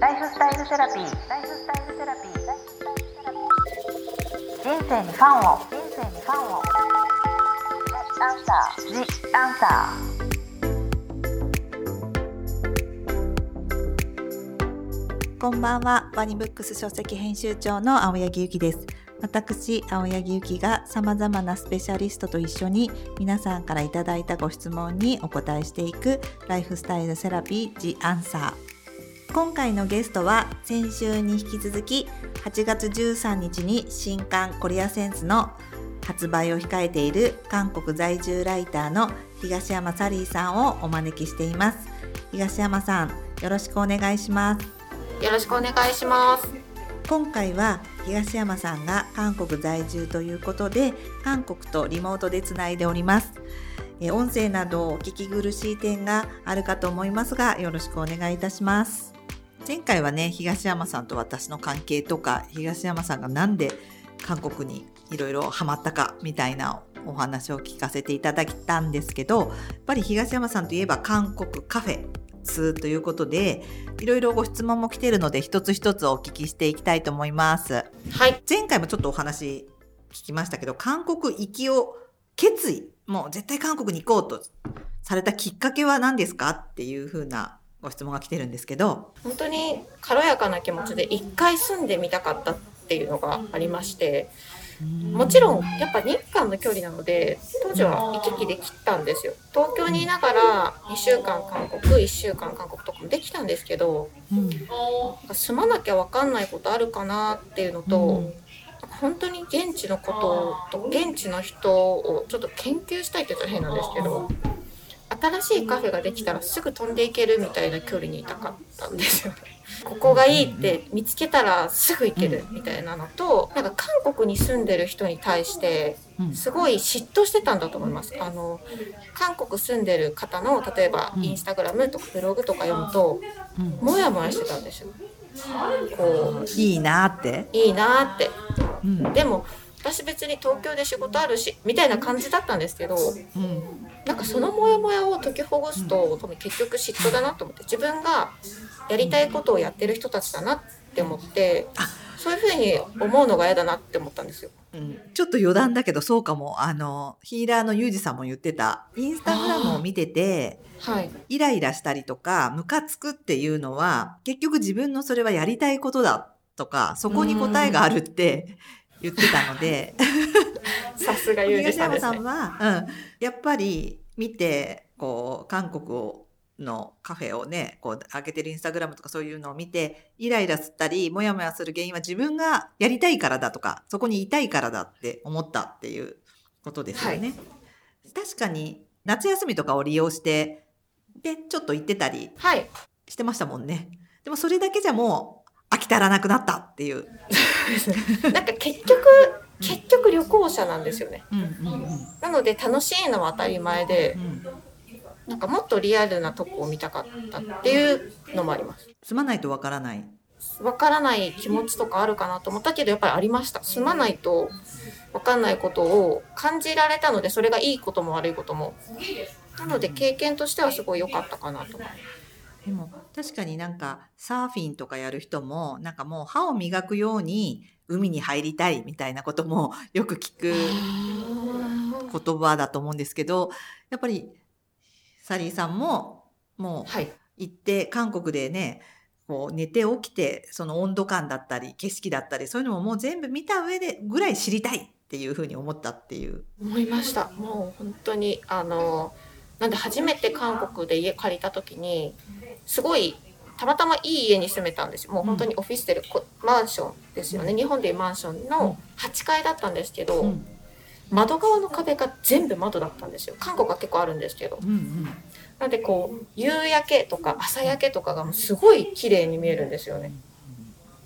ライフスタイルセラピー。ライフスタイルセラピー。人生にファンを。人生にファンを。アンサー。ジアンサこんばんは、ワニブックス書籍編集長の青柳ゆきです。私、青柳ゆきが様々なスペシャリストと一緒に皆さんからいただいたご質問にお答えしていくライフスタイルセラピー The Answer。今回のゲストは先週に引き続き8月13日に新刊コリアセンスの発売を控えている韓国在住ライターの東山サリーさんをお招きしています。東山さん、よろしくお願いします。よろしくお願いします。今回は東山さんが韓国在住ということで韓国とリモートでつないでおりますえ音声などお聞き苦しい点があるかと思いますがよろしくお願いいたします前回はね東山さんと私の関係とか東山さんがなんで韓国にいろいろハマったかみたいなお話を聞かせていただいたんですけどやっぱり東山さんといえば韓国カフェということでいろいろご質問も来ているので一つ一つお聞きしていきたいと思います。はい。前回もちょっとお話聞きましたけど韓国行きを決意もう絶対韓国に行こうとされたきっかけは何ですか？っていうふうなご質問が来てるんですけど本当に軽やかな気持ちで一回住んでみたかったっていうのがありまして、もちろんやっぱ日韓の距離なので当時は行き来できたんですよ。東京にいながら2週間韓国、1週間韓国とかもできたんですけど、うん住まなきゃわかんないことあるかなっていうのと、本当に現地のことと現地の人をちょっと研究したいって言ったら変なんですけど新しいカフェができたらすぐ飛んでいけるみたいな距離にいたかったんですよね。ここがいいって見つけたらすぐ行けるみたいなのとなんか韓国に住んでる人に対してうん。すごい嫉妬してたんだと思います。あの韓国住んでる方の例えばうん。インスタグラムとかブログとか読むとうん。モヤモヤしてたんですよ。こいいなって、ういいなーって。うん。でも私別に東京で仕事あるしみたいな感じだったんですけどうん。なんかそのモヤモヤを解きほぐすと多分結局嫉妬だなと思って自分がやりたいことをやってる人たちだなって思ってあ。そういうふうに思うのが嫌だなって思ったんですよ。うん。ちょっと余談だけどそうかも。あのヒーラーのユージさんも言ってたインスタグラムを見ててはい、イライラしたりとかムカつくっていうのは結局自分のそれはやりたいことだとかそこに答えがあるって言ってたので さすがユージ東山さんさんですね。は、うん、やっぱり見てこう韓国をのカフェをねこう開けてるインスタグラムとかそういうのを見てイライラしたりモヤモヤする原因は自分がやりたいからだとかそこにいたいからだって思ったっていうことですよね。確かに夏休みとかを利用してでちょっと行ってたりはい、してましたもんね。でもそれだけじゃもう飽き足らなくなったっていう。なんか結局結局旅行者なんですよね。うんうんうん。なので楽しいのは当たり前でうん。なんかもっとリアルなとこを見たかったっていうのもあります。住まないとわからない。わからない気持ちとかあるかなと思ったけどやっぱりありました。住まないとわかんないことを感じられたのでそれがいいことも悪いことも。なので経験としてはすごい良かったかなと思いますでも確かになんかサーフィンとかやる人もなんかもう歯を磨くように海に入りたいみたいなことも よく聞く言葉だと思うんですけどやっぱりサリーさんももうはい。行って韓国でねこう寝て起きてその温度感だったり景色だったりそういうのももう全部見た上でぐらい知りたいっていうふうに思ったっていう。思いました。もう本当にあのなんで初めて韓国で家借りた時にすごいたまたまいい家に住めたんですよ。もう本当にオフィステル、こマンションですよね。日本でいうマンションの8階だったんですけど、うん。窓側の壁が全部窓だったんですよ。韓国は結構あるんですけど。うんうん。なんでこう夕焼けとか朝焼けとかがもうすごい綺麗に見えるんですよね。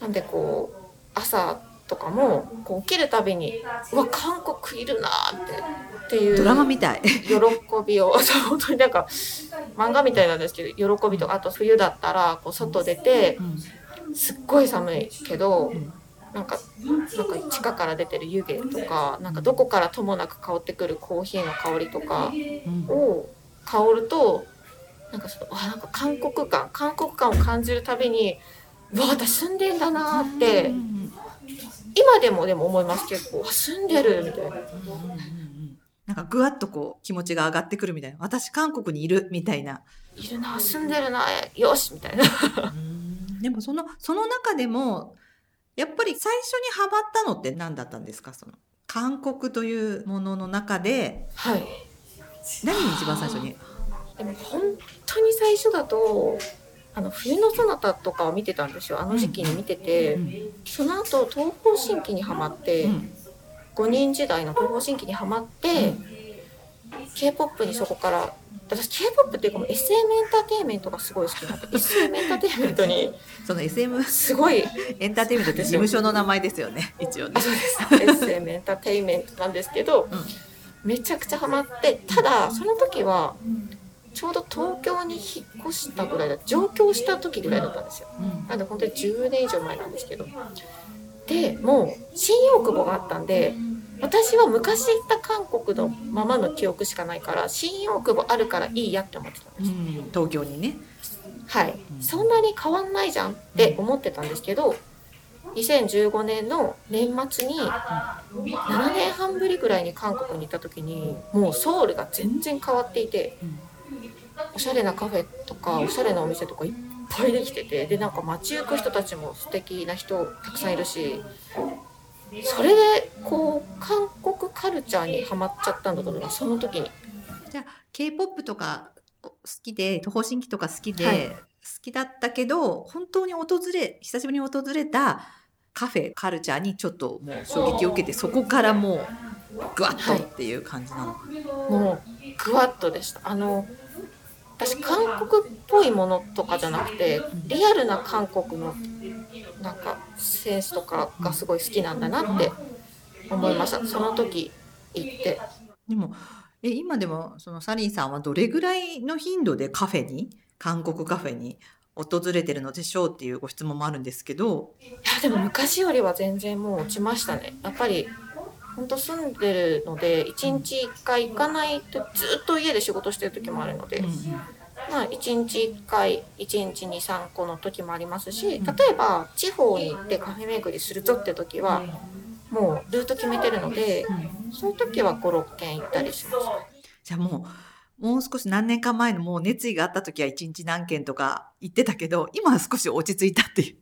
なんでこう朝とかもこう起きるたびにうわ韓国いるなーってっていうドラマみたい。喜びを 本当になんか漫画みたいなんですけど喜びとかあと冬だったらこう外出てすっごい寒いけどなんかなんか地下から出てる湯気とかなんかどこからともなく香ってくるコーヒーの香りとかうん。を香るとなんかそのあなんか韓国感韓国感を感じるたびにうわ私住んでんだなーって今でもでも思います。結構あ住んでるみたいななんかぐわっとこう気持ちが上がってくるみたいな。私韓国にいるみたいな。いるな。住んでるな。よしみたいな。でもそのその中でもやっぱり最初にハマったのって何だったんですか？その韓国というものの中で。はい。何に一番最初に？でも本当に最初だとあの冬のそなたとかを見てたんですよ。あの時期に見てて、うん。その後東方神起にはまって、うん5人時代の東方神起にはまって、k p o p にそこから私 k p o p っていうかもう SM エンターテインメントがすごい好きになって SM エンターテインメントにその SM すごいエンターテインメントって事務所の名前ですよね。一応ね。あ。そうです。SM エンターテインメントなんですけど、うんめちゃくちゃハマってただその時はちょうど東京に引っ越したぐらいだ上京した時ぐらいだったんですよ。うん。なんで本当に10年以上前なんですけどでもう新大久保があったんで私は昔行った韓国のままの記憶しかないから新大久保あるからいいやって思ってたんです。うん東京にね。はい、そんなに変わんないじゃんって思ってたんですけど2015年の年末に7年半ぶりぐらいに韓国に行った時にもうソウルが全然変わっていてうん。おしゃれなカフェとかおしゃれなお店とかいっぱいできててでなんか街行く人たちも素敵な人たくさんいるしそれでこう韓国カルチャーにはまっちゃったんだと思いますその時に。じゃあ K-POP とか好きで東方神起とか好きで、はい。好きだったけど本当に訪れ久しぶりに訪れたカフェカルチャーにちょっともう衝撃を受けてそこからもうグワッとっていう感じなの。か、もうぐわっとでした。あの私韓国っぽいものとかじゃなくてリアルな韓国のなんかセンスとかがすごい好きなんだなって思いました。その時行って。でもえ今でもそのサリーさんはどれぐらいの頻度でカフェに韓国カフェに訪れてるのでしょうっていうご質問もあるんですけど、いやでも昔よりは全然もう落ちましたね。やっぱり本当住んでるので1日1回行かないとずっと家で仕事してる時もあるので、まあ、1日1回1日23個の時もありますし例えば地方に行ってカフェ巡りするぞって時はもうルート決めてるのでそういう時は56軒行ったりします。じゃあもうもう少し何年か前のもう熱意があった時は一日何件とか言ってたけど今は少し落ち着いたってい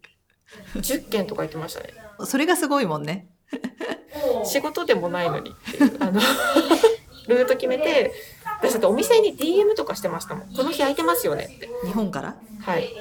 10軒とか行ってましたね。うそれがすごいもんね。仕事でもないのにっていうあの ルート決めて私だってお店に DM とかしてましたもん。この日空いてますよねって。日本から？はい。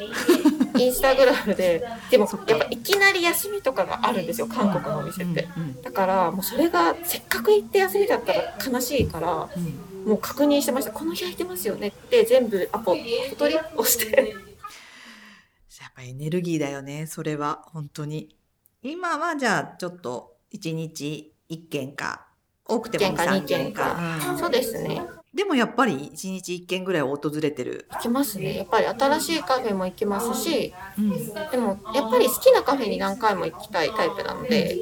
インスタグラムで。でもやっぱいきなり休みとかがあるんですよ韓国のお店って。うんうんだからもうそれがせっかく行って休みだったら悲しいからうん。もう確認してました。この日空いてますよねって全部アポフォトリ押して。やっぱエネルギーだよねそれは。本当に。今はじゃあちょっと1日1件か多くても一軒か3件か。二うん。そうですね。でもやっぱり1日1件ぐらいは訪れてる、行きますね。やっぱり新しいカフェも行きますしうん。でもやっぱり好きなカフェに何回も行きたいタイプなので、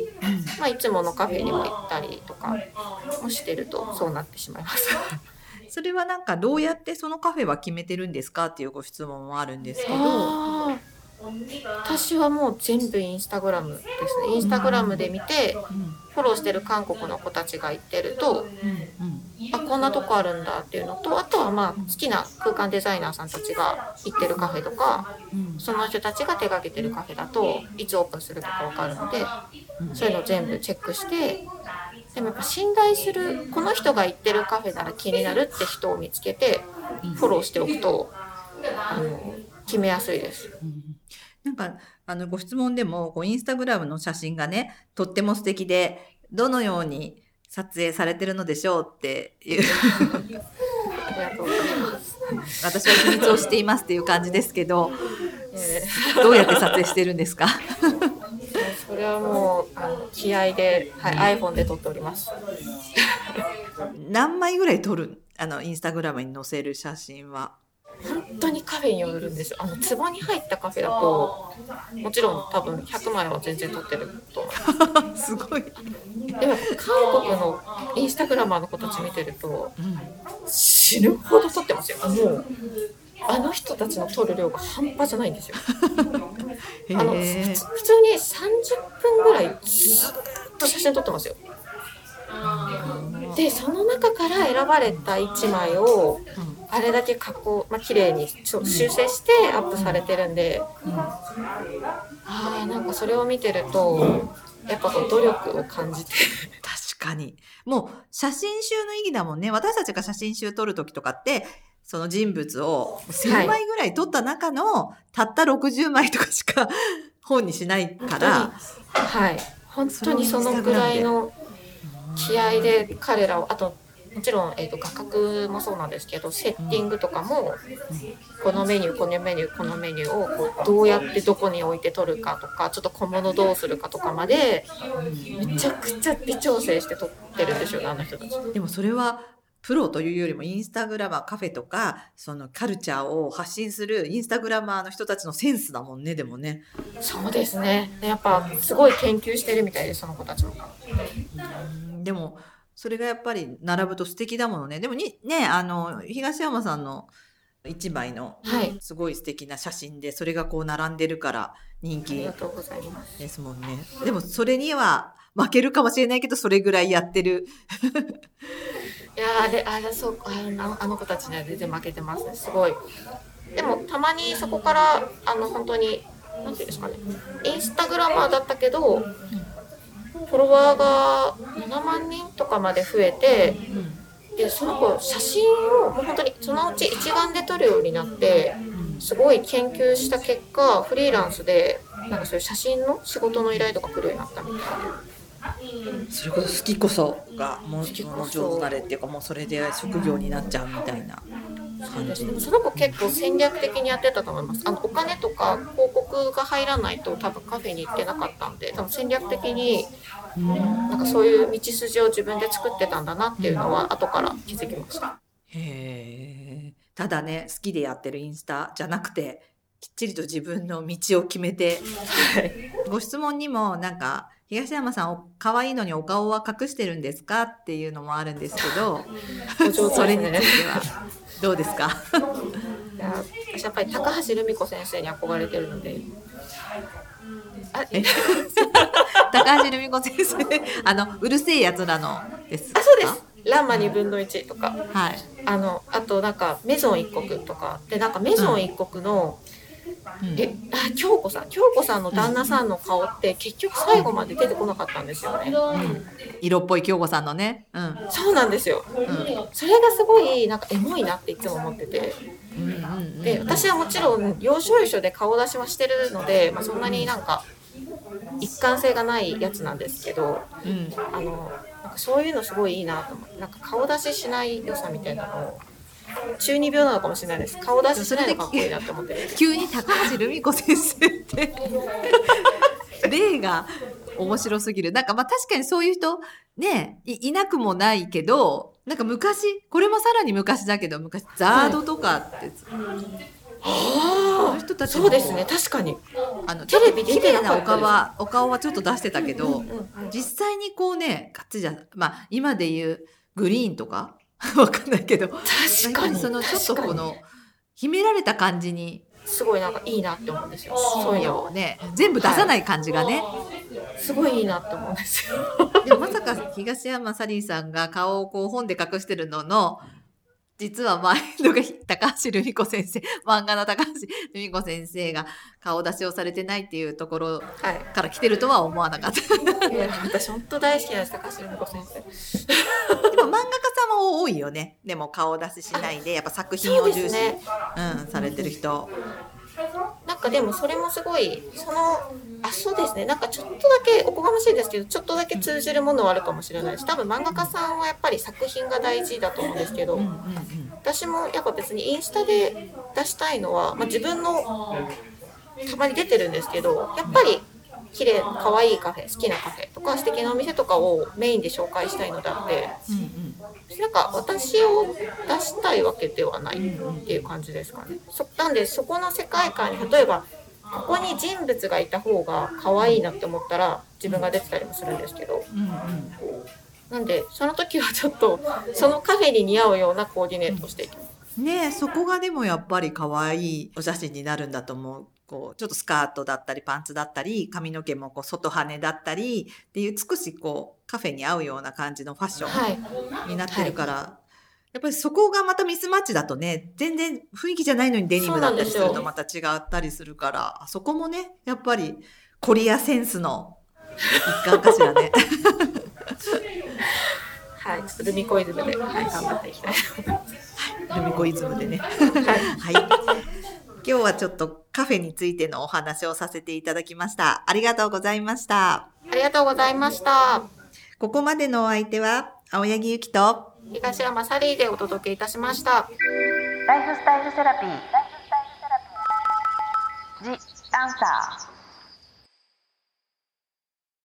まあ、いつものカフェにも行ったりとかもしてるとそうなってしまいます。それはなんかどうやってそのカフェは決めてるんですかっていうご質問もあるんですけど、私はもう全部インスタグラムですね。インスタグラムで見てうんフォローしてる韓国の子たちが行ってるとうん。あこんなとこあるんだっていうのとあとはまあ好きな空間デザイナーさんたちが行ってるカフェとかうん。その人たちが手掛けてるカフェだといつオープンするとか分かるのでそういうのを全部チェックしてでもやっぱ信頼するこの人が行ってるカフェなら気になるって人を見つけてフォローしておくとあの決めやすいです。うんなんかあのご質問でもこうインスタグラムの写真がねとっても素敵でどのように撮影されてるのでしょうっていうありがとうございます。私は秘密をしていますっていう感じですけどえどうやって撮影してるんですか？ーそれはもうあの気合で、はい、iPhone で撮っております。何枚ぐらい撮る？あのインスタグラムに載せる写真は。本当にカフェによるんですよ。あの壺に入ったカフェだともちろん多分100枚は全然撮ってると思います。すごい、でも韓国のインスタグラマーの子たち見てると死ぬほど撮ってますよもうあの人たちの撮る量が半端じゃないんですよ あの普通普通に30分ぐらいずっと写真撮ってますよ。でその中から選ばれた1枚をあれだけ加工、まあ綺麗に修正してアップされてるんで、ああなんかそれを見てるとやっぱこう努力を感じて。確かに。もう写真集の意義だもんね。私たちが写真集撮るときとかって、その人物を1000枚ぐらい撮った中の、たった60枚とかしか 本にしないから、はい。本当にそのぐらいの気合で彼らをあともちろん、えー、と画角もそうなんですけどセッティングとかも、このメニューこのメニューこのメニューをこうどうやってどこに置いて撮るかとかちょっと小物どうするかとかまでめちゃくちゃ微調整して撮ってるんですよねあの人たち。でもそれは、プロというよりもインスタグラマーカフェとかそのカルチャーを発信するインスタグラマーの人たちのセンスだもんねでもね。そうですね。やっぱすごい研究してるみたいですその子たちも。うん。でもそれがやっぱり並ぶと素敵だものね。でもにねあの東山さんの一枚のはい。すごい素敵な写真でそれがこう並んでるから人気がとうございます。ですもんね。でもそれには負けるかもしれないけどそれぐらいやってる。いやーあれあれそうあのあの子たちには全然負けてますね。すごい。でもたまにそこからあの本当になんていうんですかね。インスタグラマーだったけどフォロワーが7万人とかまで増えてでその子写真をもう本当にそのうち一眼で撮るようになってすごい研究した結果フリーランスでなんかそういう写真の仕事の依頼とか来るようになったみたいで。それこそ好きこそがもう上手なれっていうかもうそれで職業になっちゃうみたいな感じ。でもその子結構戦略的にやってたと思います。あのお金とか広告が入らないと多分カフェに行ってなかったんで多分戦略的になんかそういう道筋を自分で作ってたんだなっていうのは後から気づきました。へえ。ただね好きでやってるインスタじゃなくてきっちりと自分の道を決めて。ご質問にもなんか東山さんお可愛いのにお顔は隠してるんですか？っていうのもあるんですけど それについては。どうですか？いや私やっぱり高橋留美子先生に憧れてるので。高橋留美子先生。あのうるせえやつらのですか？あそうです。ランマ2分の1とか。はい。あのあとなんかメゾン一国とか。でなんかメゾン一国の、うんえあ京子さん。京子さんの旦那さんの顔って結局最後まで出てこなかったんですよね、色っぽい京子さんのね。うん。そうなんですよ。うん。それがすごいなんかエモいなっていつも思ってて。うんうんうん。で私はもちろん要所要所で顔出しはしてるので、まあ、そんなになんか一貫性がないやつなんですけどうん。あのなんかそういうのすごいいいなと思ってなんか顔出ししない良さみたいなのを中二病なのかもしれないです。顔出ししないのかっこいいなって思って。る急に高橋留美子先生って。例が面白すぎる。なんかまあ確かにそういう人ねいいなくもないけどなんか昔これもさらに昔だけど昔ザードとかって、あの人たちもそうですね。確かに。あのテレビ出綺麗なお顔はお顔はちょっと出してたけど、実際にこうねガッツリじゃまあ今で言うグリーンとか わかんないけど。確かに。そのちょっとこの秘められた感じに。にすごいなんかいいなって思うんですよ。そういうの。をね。全部出さない感じがね、すごいいいなって思うんですよ。でもまさか東山サリーさんが顔をこう本で隠してるのの実は前のが高橋留美子先生漫画の高橋留美子先生が顔出しをされてないっていうところはいから来てるとは思わなかった。いや私本当大好きなんです高橋留美子先生でも漫画家さんも多いよね。でも顔出ししないでやっぱ作品を重視、ねうん、されてる人。なんかでもそれもすごいそのあそうですね。なんかちょっとだけおこがましいですけどちょっとだけ通じるものはあるかもしれないし多分漫画家さんはやっぱり作品が大事だと思うんですけど、うんうんうん。私もやっぱ別にインスタで出したいのは、まあ、自分のたまに出てるんですけどやっぱり綺麗可愛いカフェ好きなカフェとか素敵なお店とかをメインで紹介したいのであってなんか私を出したいわけではないっていう感じですかね。そなんでそこの世界観に例えばここに人物がいた方が可愛いなって思ったら自分が出てたりもするんですけどうんうんなんでその時はちょっとそのカフェに似合うようなコーディネートをしていきます。ねえそこがでもやっぱり可愛いお写真になるんだと思うこう、ちょっとスカートだったり、パンツだったり、髪の毛もこう、外羽だったり、っていう少しこう、カフェに合うような感じのファッションはい。になってるから、やっぱりそこがまたミスマッチだとね、全然雰囲気じゃないのにデニムだったりするとまた違ったりするから、あそこもね、やっぱりコリアセンスの一環かしらね。はい。ルミコイズムで、はい、頑張っていきたい。ルミコイズムでね。はい。はい。今日はちょっとカフェについてのお話をさせていただきました。ありがとうございました。ありがとうございました。ここまでのお相手は、青柳ゆきと、東山サリーでお届けいたしました。ライフスタイルセラピー。ライフスタイルセラピー。ジ・アンサー。